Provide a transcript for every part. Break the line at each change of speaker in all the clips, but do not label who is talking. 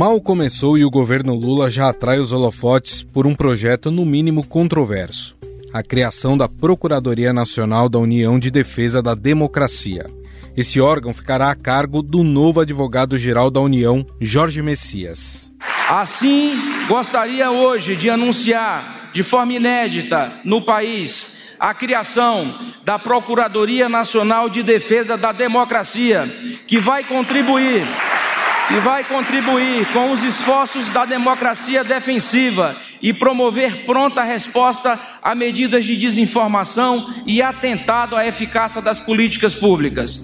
Mal começou e o governo Lula já atrai os holofotes por um projeto no mínimo controverso: a criação da Procuradoria Nacional da União de Defesa da Democracia. Esse órgão ficará a cargo do novo advogado-geral da União, Jorge Messias.
Assim, gostaria hoje de anunciar de forma inédita no país a criação da Procuradoria Nacional de Defesa da Democracia, que vai contribuir e vai contribuir com os esforços da democracia defensiva e promover pronta resposta a medidas de desinformação e atentado à eficácia das políticas públicas.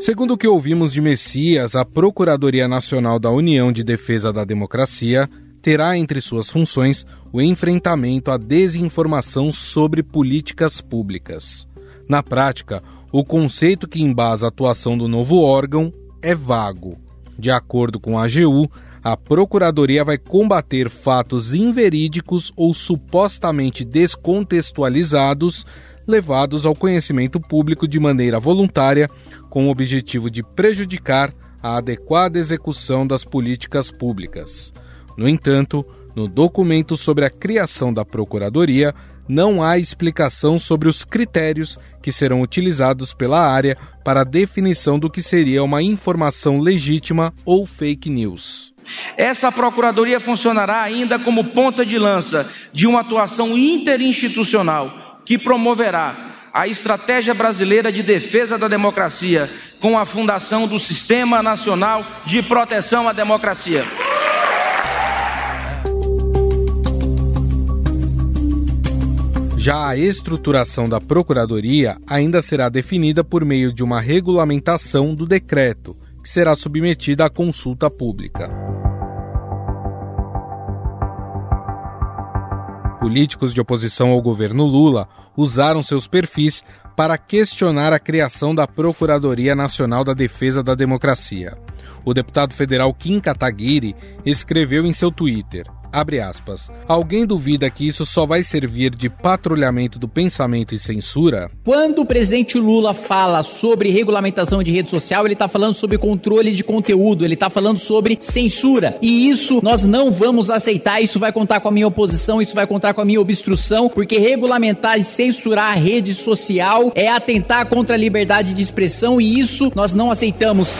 Segundo o que ouvimos de Messias, a Procuradoria Nacional da União de Defesa da Democracia terá entre suas funções o enfrentamento à desinformação sobre políticas públicas. Na prática, o conceito que embasa a atuação do novo órgão é vago. De acordo com a AGU, a Procuradoria vai combater fatos inverídicos ou supostamente descontextualizados levados ao conhecimento público de maneira voluntária, com o objetivo de prejudicar a adequada execução das políticas públicas. No entanto, no documento sobre a criação da Procuradoria, não há explicação sobre os critérios que serão utilizados pela área para a definição do que seria uma informação legítima ou fake news.
Essa procuradoria funcionará ainda como ponta de lança de uma atuação interinstitucional que promoverá a estratégia brasileira de defesa da democracia com a fundação do Sistema Nacional de Proteção à Democracia.
Já a estruturação da Procuradoria ainda será definida por meio de uma regulamentação do decreto, que será submetida à consulta pública. Políticos de oposição ao governo Lula usaram seus perfis para questionar a criação da Procuradoria Nacional da Defesa da Democracia. O deputado federal Kim Kataguiri escreveu em seu Twitter: Abre aspas. Alguém duvida que isso só vai servir de patrulhamento do pensamento e censura?
Quando o presidente Lula fala sobre regulamentação de rede social, ele está falando sobre controle de conteúdo, ele está falando sobre censura. E isso nós não vamos aceitar. Isso vai contar com a minha oposição, isso vai contar com a minha obstrução, porque regulamentar e censurar a rede social é atentar contra a liberdade de expressão e isso nós não aceitamos.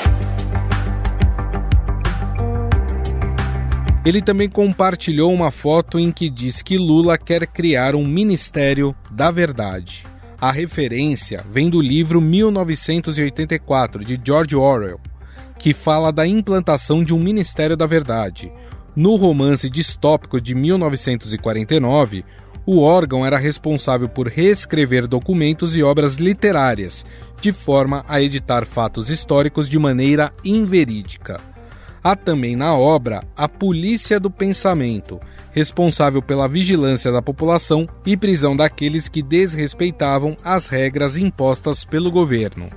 Ele também compartilhou uma foto em que diz que Lula quer criar um Ministério da Verdade. A referência vem do livro 1984 de George Orwell, que fala da implantação de um Ministério da Verdade. No romance distópico de 1949, o órgão era responsável por reescrever documentos e obras literárias, de forma a editar fatos históricos de maneira inverídica. Há também na obra a Polícia do Pensamento, responsável pela vigilância da população e prisão daqueles que desrespeitavam as regras impostas pelo governo.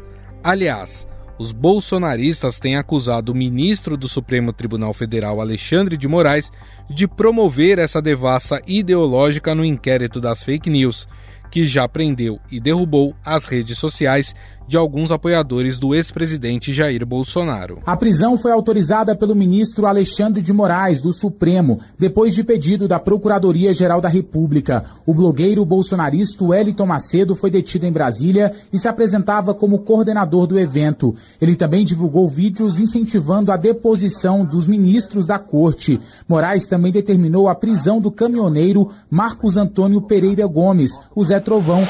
Aliás, os bolsonaristas têm acusado o ministro do Supremo Tribunal Federal, Alexandre de Moraes, de promover essa devassa ideológica no inquérito das fake news, que já prendeu e derrubou as redes sociais de alguns apoiadores do ex-presidente Jair Bolsonaro.
A prisão foi autorizada pelo ministro Alexandre de Moraes, do Supremo, depois de pedido da Procuradoria-Geral da República. O blogueiro bolsonarista Wellington Macedo foi detido em Brasília e se apresentava como coordenador do evento. Ele também divulgou vídeos incentivando a deposição dos ministros da corte. Moraes também determinou a prisão do caminhoneiro Marcos Antônio Pereira Gomes, o Zé Trovão.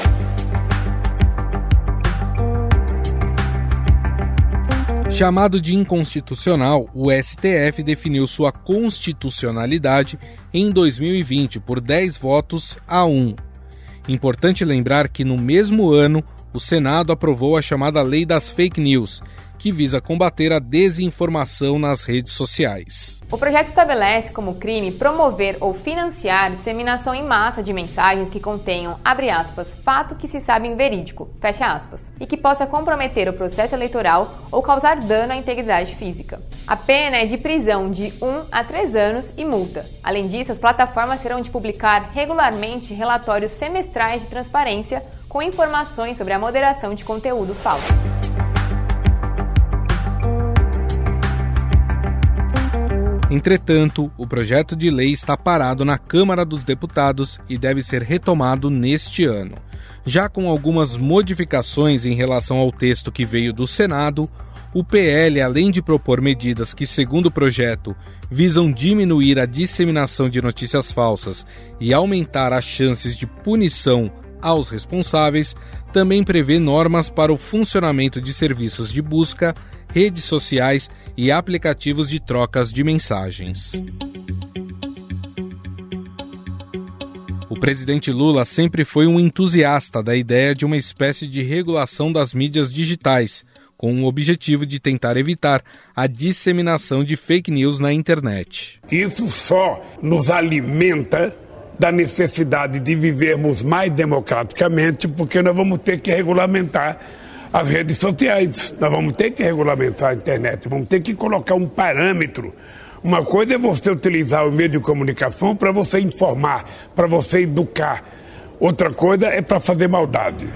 Chamado de inconstitucional, o STF definiu sua constitucionalidade em 2020 por 10 votos a 1. Importante lembrar que no mesmo ano, o Senado aprovou a chamada Lei das Fake News, que visa combater a desinformação nas redes sociais.
O projeto estabelece como crime promover ou financiar disseminação em massa de mensagens que contenham, abre aspas, fato que se sabe inverídico, fecha aspas, e que possa comprometer o processo eleitoral ou causar dano à integridade física. A pena é de prisão de 1 a 3 anos e multa. Além disso, as plataformas terão de publicar regularmente relatórios semestrais de transparência com informações sobre a moderação de conteúdo falso.
Entretanto, o projeto de lei está parado na Câmara dos Deputados e deve ser retomado neste ano. Já com algumas modificações em relação ao texto que veio do Senado, o PL, além de propor medidas que, segundo o projeto, visam diminuir a disseminação de notícias falsas e aumentar as chances de punição aos responsáveis, também prevê normas para o funcionamento de serviços de busca, redes sociais e aplicativos de trocas de mensagens. O presidente Lula sempre foi um entusiasta da ideia de uma espécie de regulação das mídias digitais, com o objetivo de tentar evitar a disseminação de fake news na internet.
Isso só nos alimenta da necessidade de vivermos mais democraticamente, porque nós vamos ter que regulamentar as redes sociais, nós vamos ter que regulamentar a internet, vamos ter que colocar um parâmetro. Uma coisa é você utilizar o meio de comunicação para você informar, para você educar. Outra coisa é para fazer maldade.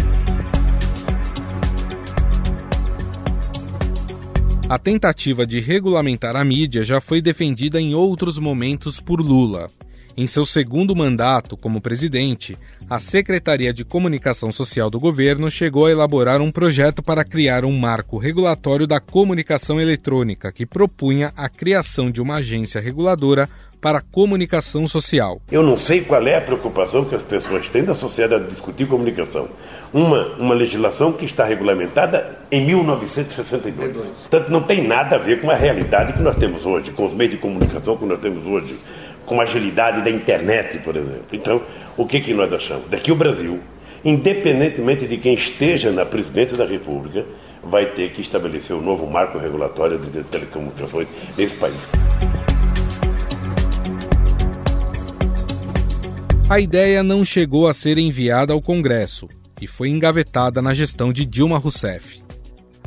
A tentativa de regulamentar a mídia já foi defendida em outros momentos por Lula. Em seu segundo mandato como presidente, a Secretaria de Comunicação Social do governo chegou a elaborar um projeto para criar um marco regulatório da comunicação eletrônica que propunha a criação de uma agência reguladora para a comunicação social.
Eu não sei qual é a preocupação que as pessoas têm da sociedade de discutir comunicação. Uma, uma legislação que está regulamentada em 1962. Portanto, não tem nada a ver com a realidade que nós temos hoje, com os meios de comunicação que nós temos hoje com a agilidade da internet, por exemplo. Então, o que, que nós achamos? Daqui o Brasil, independentemente de quem esteja na presidência da República, vai ter que estabelecer um novo marco regulatório de telecomunicações nesse país.
A ideia não chegou a ser enviada ao Congresso e foi engavetada na gestão de Dilma Rousseff.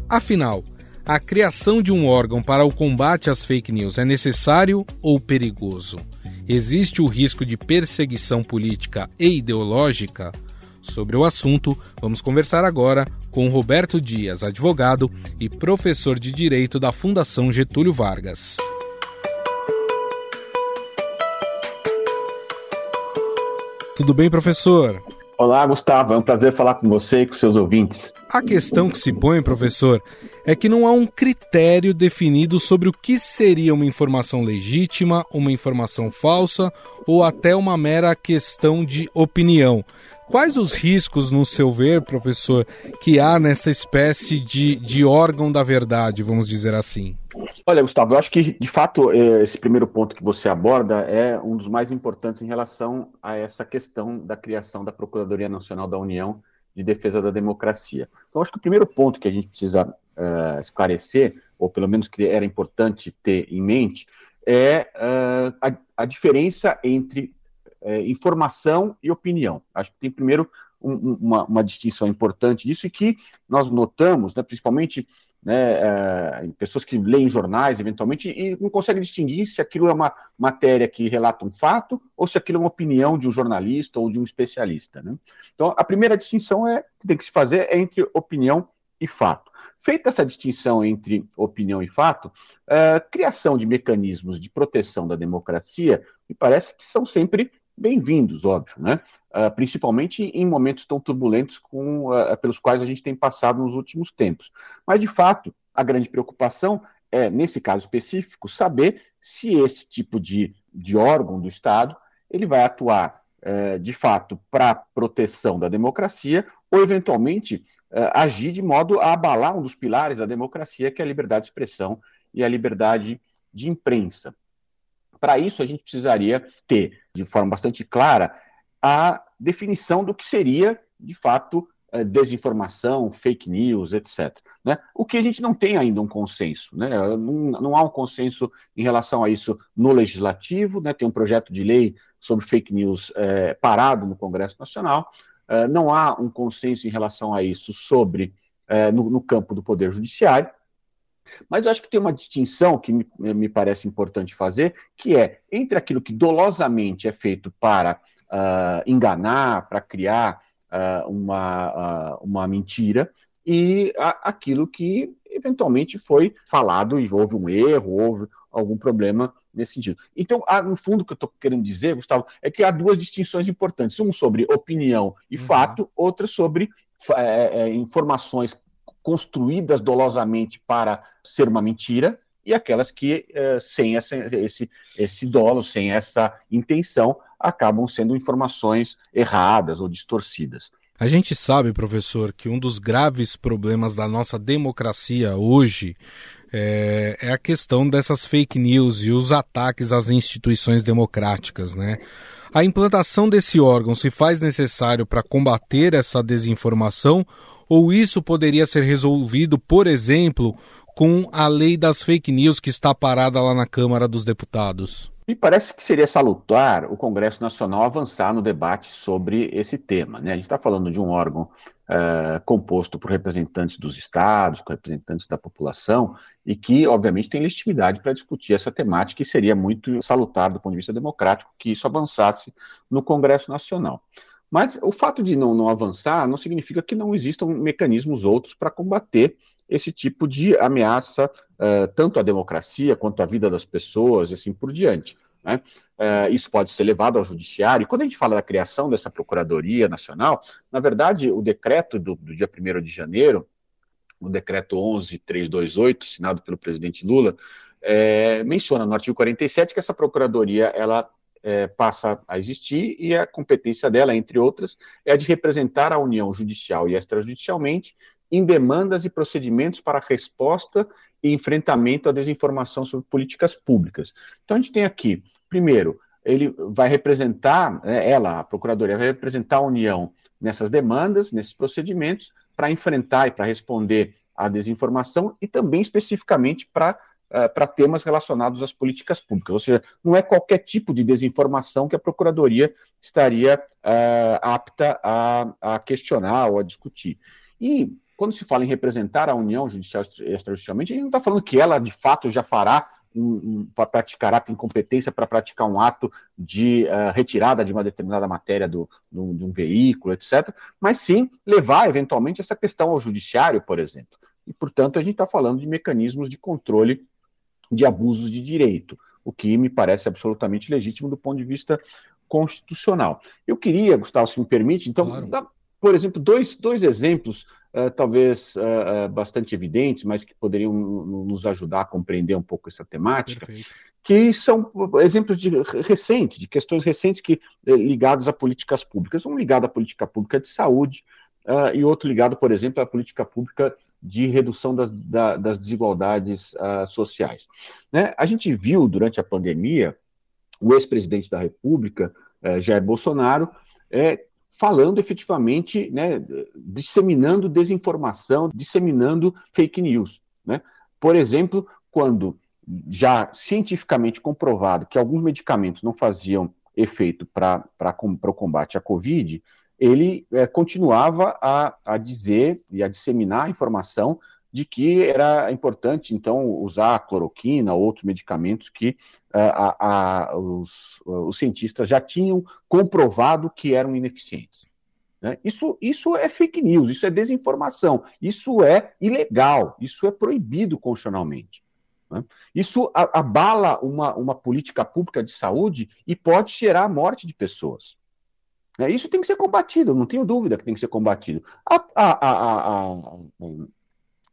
Afinal, a criação de um órgão para o combate às fake news é necessário ou perigoso? Existe o risco de perseguição política e ideológica? Sobre o assunto, vamos conversar agora com Roberto Dias, advogado e professor de Direito da Fundação Getúlio Vargas. Tudo bem, professor?
Olá, Gustavo. É um prazer falar com você e com seus ouvintes.
A questão que se põe, professor, é que não há um critério definido sobre o que seria uma informação legítima, uma informação falsa ou até uma mera questão de opinião. Quais os riscos, no seu ver, professor, que há nessa espécie de, de órgão da verdade, vamos dizer assim?
Olha, Gustavo, eu acho que, de fato, é, esse primeiro ponto que você aborda é um dos mais importantes em relação a essa questão da criação da Procuradoria Nacional da União de Defesa da Democracia. Então, acho que o primeiro ponto que a gente precisa uh, esclarecer, ou pelo menos que era importante ter em mente, é uh, a, a, diferença entre uh, informação e opinião. Acho que tem primeiro um, uma, uma, distinção importante disso e que nós notamos, né, principalmente né, pessoas que leem jornais, eventualmente, e não conseguem distinguir se aquilo é uma matéria que relata um fato ou se aquilo é uma opinião de um jornalista ou de um especialista. Né? Então, a primeira distinção é, que tem que se fazer é entre opinião e fato. Feita essa distinção entre opinião e fato, uh, criação de mecanismos de proteção da democracia me parece que são sempre bem-vindos, óbvio, né? Uh, principalmente em momentos tão turbulentos com, uh, pelos quais a gente tem passado nos últimos tempos. Mas, de fato, a grande preocupação é, nesse caso específico, saber se esse tipo de, de órgão do Estado ele vai atuar uh, de fato para proteção da democracia ou, eventualmente, uh, agir de modo a abalar um dos pilares da democracia, que é a liberdade de expressão e a liberdade de imprensa. Para isso, a gente precisaria ter, de forma bastante clara, a definição do que seria, de fato, eh, desinformação, fake news, etc. Né? O que a gente não tem ainda um consenso. Né? Não, não, há um consenso em relação a isso no legislativo, né? tem um projeto de lei sobre fake news é, parado no Congresso Nacional, é, não há um consenso em relação a isso sobre é, no, no, campo do Poder Judiciário. Mas eu acho que tem uma distinção que me, me parece importante fazer, que é entre aquilo que dolosamente é feito para uh, enganar, para criar uh, uma, uh, uma mentira, e a, aquilo que eventualmente foi falado e houve um erro, houve algum problema nesse sentido. Então, há, no fundo, o que eu estou querendo dizer, Gustavo, é que há duas distinções importantes: uma sobre opinião e uhum. fato, outra sobre é, é, informações construídas dolosamente para ser uma mentira, e aquelas que, é, sem essa, esse, esse dolo, sem essa intenção, acabam sendo informações erradas ou distorcidas.
A gente sabe, professor, que um dos graves problemas da nossa democracia hoje é, é, a questão dessas fake news e os ataques às instituições democráticas, né? A implantação desse órgão se faz necessário para combater essa desinformação ou isso poderia ser resolvido, por exemplo, com a lei das fake news que está parada lá na Câmara dos Deputados?
Me parece que seria salutar o Congresso Nacional avançar no debate sobre esse tema. Né? A gente está falando de um órgão uh, composto por representantes dos estados, por representantes da população, e que, obviamente, tem legitimidade para discutir essa temática, e seria muito salutar do ponto de vista democrático que isso avançasse no Congresso Nacional. Mas o fato de não, não avançar não significa que não existam mecanismos outros para combater esse tipo de ameaça, uh, tanto à democracia quanto à vida das pessoas e assim por diante. Né? Uh, isso pode ser levado ao judiciário. E quando a gente fala da criação dessa Procuradoria Nacional, na verdade, o decreto do, do dia 1 de janeiro, o decreto 11328, assinado pelo presidente Lula, é, menciona no artigo 47 que essa Procuradoria ela é, passa a existir e a competência dela, entre outras, é a de representar a União judicial e extrajudicialmente em demandas e procedimentos para resposta e enfrentamento à desinformação sobre políticas públicas. Então, a gente tem aqui, primeiro, ele vai representar, né, ela, a Procuradoria, vai representar a União nessas demandas, nesses procedimentos, para enfrentar e para responder à desinformação e também especificamente para uh, para temas relacionados às políticas públicas. Ou seja, não é qualquer tipo de desinformação que a Procuradoria estaria uh, apta a, a questionar ou a discutir. E quando se fala em representar a União Judicial extrajudicialmente, a gente não está falando que ela, de fato, já fará um, um, para praticar, tem competência para praticar um ato de uh, retirada de uma determinada matéria do, do, de um veículo, etc., mas sim levar, eventualmente, essa questão ao judiciário, por exemplo. E, portanto, a gente está falando de mecanismos de controle de abusos de direito, o que me parece absolutamente legítimo do ponto de vista constitucional. Eu queria, Gustavo, se me permite, então, claro. dar, por exemplo, dois, dois exemplos uh, talvez uh, uh, bastante evidentes, mas que poderiam nos ajudar a compreender um pouco essa temática, Perfeito. que são exemplos de, recentes, de questões recentes que ligadas a políticas públicas. Um ligado à política pública de saúde e outro ligado, por exemplo, à política pública de redução das, da, das desigualdades sociais. Né? A gente viu durante a pandemia o ex-presidente da República, eh, Jair Bolsonaro, é, falando efetivamente, né, disseminando desinformação, disseminando fake news. Né? Por exemplo, quando já cientificamente comprovado que alguns medicamentos não faziam efeito para o combate à Covid, ele é, continuava a, a dizer e a disseminar a informação de que era importante, então, usar cloroquina ou outros medicamentos que uh, a, a, os, os, cientistas já tinham comprovado que eram ineficientes. Né? Isso, isso é fake news, isso é desinformação, isso é ilegal, isso é proibido constitucionalmente. Né? Isso abala uma, uma política pública de saúde e pode gerar a morte de pessoas. Né? Isso tem que ser combatido, não tenho dúvida que tem que ser combatido. A, a, a,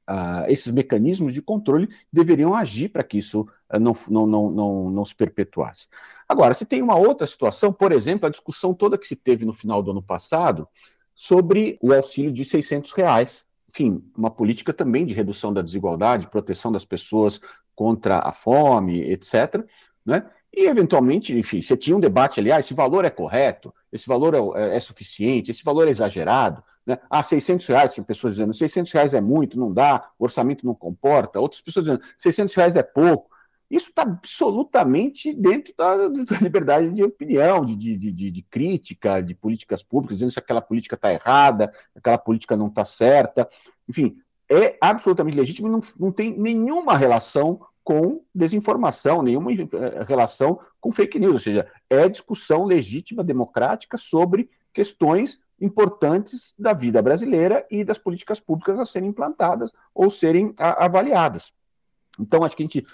Uh, esses mecanismos de controle deveriam agir para que isso uh, não, não, não, não, não se perpetuasse. Agora, se tem uma outra situação, por exemplo, a discussão toda que se teve no final do ano passado sobre o auxílio de 600 reais. Enfim, uma política também de redução da desigualdade, proteção das pessoas contra a fome, etc. Né? E, eventualmente, enfim, você tinha um debate ali, ah, esse valor é correto, esse valor é, é, é suficiente, esse valor é exagerado. Né? Ah, 600 reais, tinha pessoas dizendo, 600 reais é muito, não dá, o orçamento não comporta. Outras pessoas dizendo, 600 reais é pouco. Isso está absolutamente dentro da, da, liberdade de opinião, de, de, de, de, crítica, de políticas públicas, dizendo se aquela política está errada, aquela política não está certa. Enfim, é absolutamente legítimo e não, não tem nenhuma relação com desinformação, nenhuma eh, relação com fake news, ou seja, é discussão legítima, democrática sobre questões importantes da vida brasileira e das políticas públicas a serem implantadas ou serem avaliadas. Então, acho que a gente,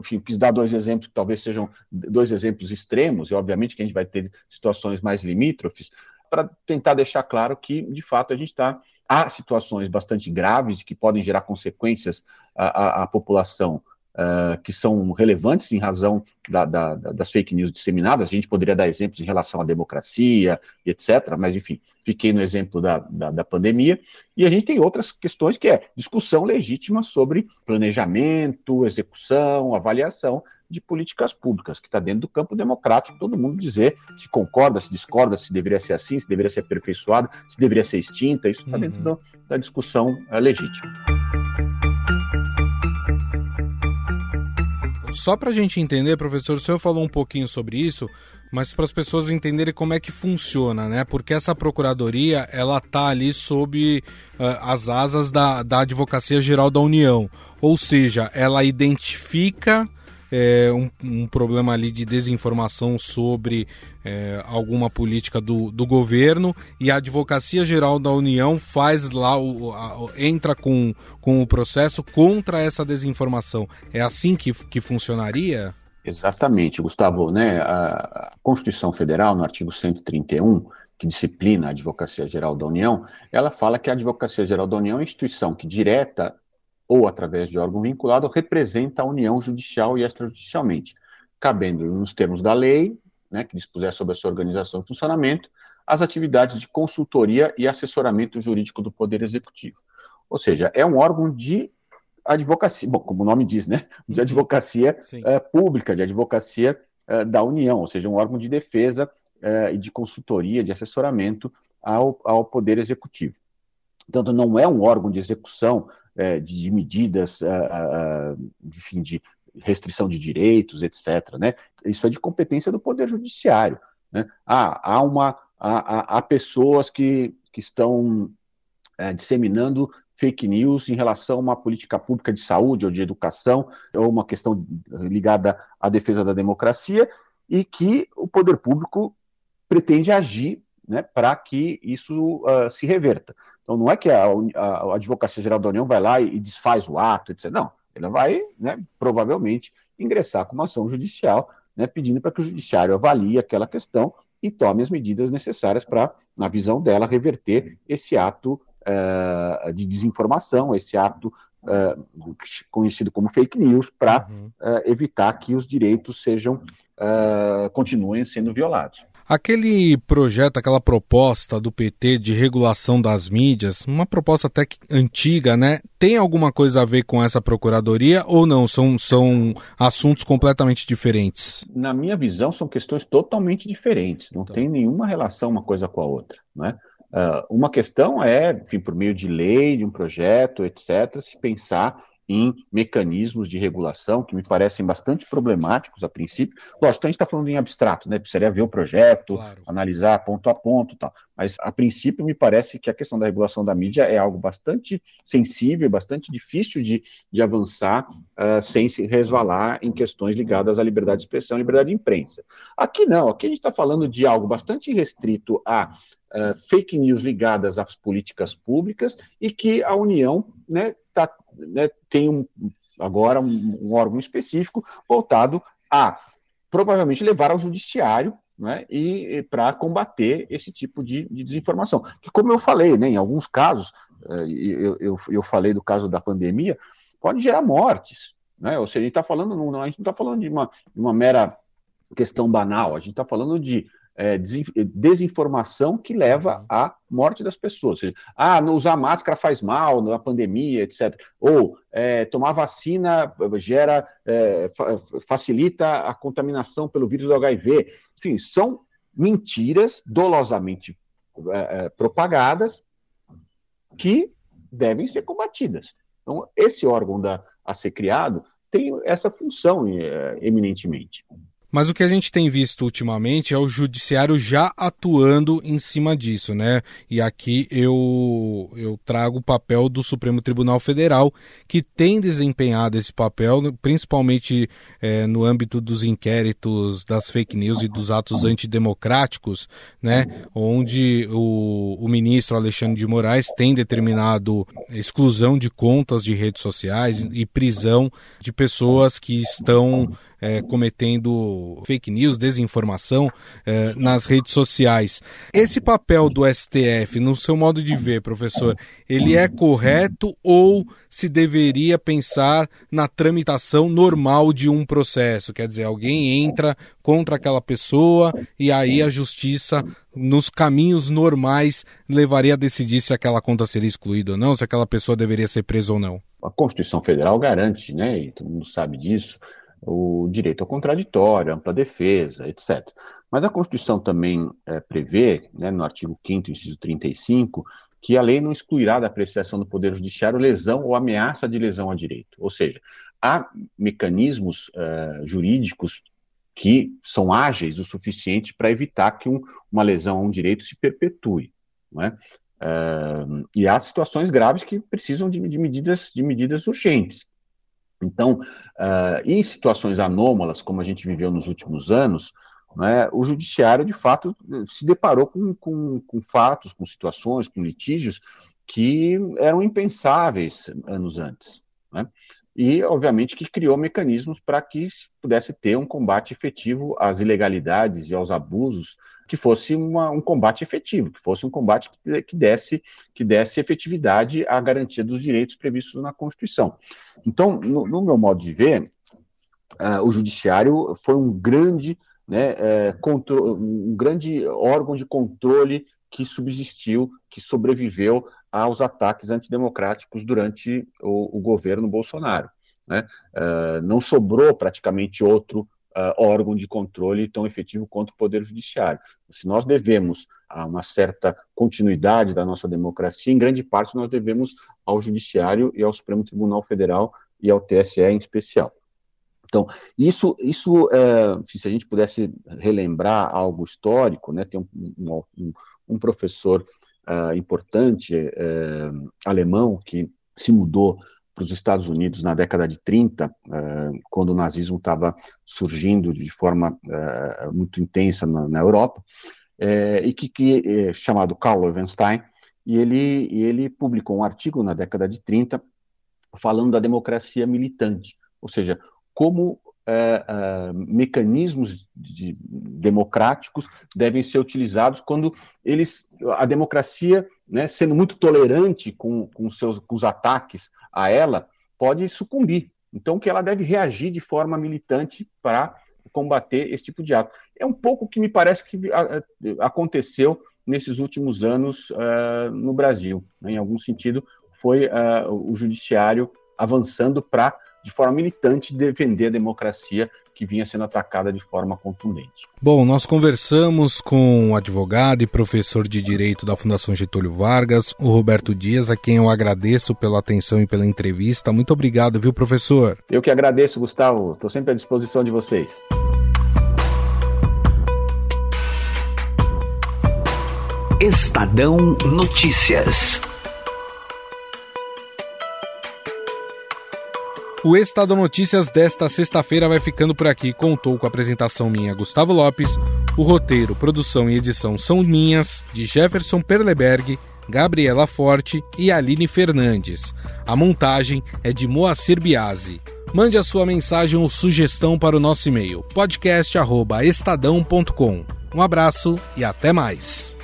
enfim, quis dar dois exemplos que talvez sejam dois exemplos extremos, e obviamente que a gente vai ter situações mais limítrofes, para tentar deixar claro que, de fato, a gente está. Há situações bastante graves que podem gerar consequências à, à, à população uh, que são relevantes em razão da, da, das fake news disseminadas. A gente poderia dar exemplos em relação à democracia etc., mas enfim, fiquei no exemplo da, da, pandemia. E a gente tem outras questões que é discussão legítima sobre planejamento, execução, avaliação de políticas públicas, que está dentro do campo democrático, todo mundo dizer se concorda, se discorda, se deveria ser assim, se deveria ser aperfeiçoado, se deveria ser extinta, isso está uhum. dentro da, da discussão é, legítima.
Só para a gente entender, professor, o senhor falou um pouquinho sobre isso, mas para as pessoas entenderem como é que funciona, né? Porque essa procuradoria, ela tá ali sob uh, as asas da, da Advocacia Geral da União. Ou seja, ela identifica é, um, um, problema ali de desinformação sobre é, alguma política do, do governo e a Advocacia Geral da União faz lá, o, a, entra com, com o processo contra essa desinformação. É assim que, que funcionaria?
Exatamente, Gustavo. Né? A Constituição Federal, no artigo 131, que disciplina a Advocacia Geral da União, ela fala que a Advocacia Geral da União é uma instituição que direta ou através de órgão vinculado, representa a União judicial e extrajudicialmente, cabendo, nos termos da lei, né, que dispuser sobre a sua organização e funcionamento, as atividades de consultoria e assessoramento jurídico do Poder Executivo. Ou seja, é um órgão de advocacia, bom, como o nome diz, né, de uhum. advocacia uh, pública, de advocacia uh, da União, ou seja, um órgão de defesa uh, e de consultoria, de assessoramento ao, ao Poder Executivo. Portanto, não é um órgão de execução é, de medidas, enfim, de restrição de direitos, etc. Né? Isso é de competência do Poder Judiciário. Né? Ah, há, uma, há, há pessoas que, que estão é, disseminando fake news em relação a uma política pública de saúde ou de educação, ou uma questão ligada à defesa da democracia, e que o poder público pretende agir né, para que isso uh, se reverta. Então, não é que a, a, a, Advocacia Geral da União vai lá e, e desfaz o ato, etc. Não, ela vai, né, provavelmente, ingressar com uma ação judicial, né, pedindo para que o judiciário avalie aquela questão e tome as medidas necessárias para, na visão dela, reverter esse ato uh, de desinformação, esse ato uh, conhecido como fake news, para uh, evitar que os direitos sejam continuem sendo violados.
Aquele projeto, aquela proposta do PT de regulação das mídias, uma proposta até antiga, né? Tem alguma coisa a ver com essa procuradoria ou não? São, são assuntos completamente diferentes?
Na minha visão, são questões totalmente diferentes. Não tá. tem nenhuma relação uma coisa com a outra, né? Uh, uma questão é, enfim, por meio de lei, de um projeto, etc., se pensar em mecanismos de regulação que me parecem bastante problemáticos a princípio. Lógico, a gente está falando em abstrato, né? Precisaria ver o projeto, claro. analisar ponto a ponto tal. Mas, a princípio, me parece que a questão da regulação da mídia é algo bastante sensível, bastante difícil de, de avançar uh, sem se resvalar em questões ligadas à liberdade de expressão e liberdade de imprensa. Aqui não, aqui a gente está falando de algo bastante restrito a uh, fake news ligadas às políticas públicas e que a União né, tá, né, tem um, agora um, um, órgão específico voltado a provavelmente levar ao judiciário né, e, e para combater esse tipo de, de, desinformação. Que, como eu falei, né, em alguns casos, uh, eu, eu, eu falei do caso da pandemia, pode gerar mortes. Né? Ou seja, a gente está falando, não, a gente não está falando de uma, de uma mera questão banal, a gente está falando de é, desinformação que leva uhum. à morte das pessoas. Ou seja, ah, não usar máscara faz mal na pandemia, etc. Ou é, tomar vacina gera, é, facilita a contaminação pelo vírus do HIV. Enfim, são mentiras dolosamente é, é, propagadas que devem ser combatidas. Então, esse órgão da, a ser criado tem essa função é, eminentemente.
Mas o que a gente tem visto ultimamente é o judiciário já atuando em cima disso, né? E aqui eu, eu trago o papel do Supremo Tribunal Federal, que tem desempenhado esse papel, principalmente é, no âmbito dos inquéritos das fake news e dos atos antidemocráticos, né? Onde o, o ministro Alexandre de Moraes tem determinado exclusão de contas de redes sociais e prisão de pessoas que estão é, cometendo fake news, desinformação é, nas redes sociais. Esse papel do STF, no seu modo de ver, professor, ele é correto ou se deveria pensar na tramitação normal de um processo? Quer dizer, alguém entra contra aquela pessoa e aí a justiça nos caminhos normais levaria a decidir se aquela conta seria excluída ou não, se aquela pessoa deveria ser presa ou não.
A Constituição Federal garante, né, e todo mundo sabe disso, o direito ao contraditório, ampla defesa, etc. Mas a Constituição também é, prevê, né, no artigo 5 inciso 35, que a lei não excluirá da apreciação do Poder Judiciário lesão ou ameaça de lesão a direito. Ou seja, há mecanismos uh, jurídicos que são ágeis o suficiente para evitar que um, uma lesão a um direito se perpetue. É? Uh, e há situações graves que precisam de, de, medidas, de medidas urgentes. Então, uh, em situações anômalas, como a gente viveu nos últimos anos, né, o judiciário, de fato, se deparou com, com, com fatos, com situações, com litígios que eram impensáveis anos antes. Né? E, obviamente, que criou mecanismos para que pudesse ter um combate efetivo às ilegalidades e aos abusos que fosse uma, um combate efetivo, que fosse um combate que, que, desse, que desse efetividade à garantia dos direitos previstos na Constituição. Então, no, no meu modo de ver, uh, o Judiciário foi um grande, né, é, um grande órgão de controle que subsistiu, que sobreviveu aos ataques antidemocráticos durante o, o governo Bolsonaro. Né? Uh, não sobrou praticamente outro uh, órgão de controle tão efetivo quanto o Poder Judiciário. Se nós devemos a uma certa continuidade da nossa democracia, em grande parte nós devemos ao Judiciário e ao Supremo Tribunal Federal e ao TSE em especial. Então, isso, isso é, se a gente pudesse relembrar algo histórico, né, tem um, um, um professor uh, importante uh, alemão que se mudou para os Estados Unidos na década de 30, eh, quando o nazismo estava surgindo de forma eh, muito intensa na, na Europa, eh, e que, que chamado Karl Loewenstein, e ele, e ele publicou um artigo na década de 30 falando da democracia militante, ou seja, como mecanismos de, democráticos devem ser utilizados quando eles, a democracia, né, sendo muito tolerante com, com, seus, com os ataques a ela, pode sucumbir. Então, que ela deve reagir de forma militante para combater esse tipo de ato. É um pouco o que me parece que aconteceu nesses últimos anos uh, no Brasil. Né? Em algum sentido, foi uh, o judiciário avançando para, de forma militante, defender a democracia que vinha sendo atacada de forma contundente.
Bom, nós conversamos com o advogado e professor de Direito da Fundação Getúlio Vargas, o Roberto Dias, a quem eu agradeço pela atenção e pela entrevista. Muito obrigado, viu, professor?
Eu que agradeço, Gustavo. Estou sempre à disposição de vocês.
Estadão Notícias.
O Estado Notícias desta sexta-feira vai ficando por aqui. Contou com a apresentação minha, Gustavo Lopes. O roteiro, produção e edição são minhas, de Jefferson Perleberg, Gabriela Forte e Aline Fernandes. A montagem é de Moacir Biasi. Mande a sua mensagem ou sugestão para o nosso e-mail podcast@estadão.com. Um abraço e até mais.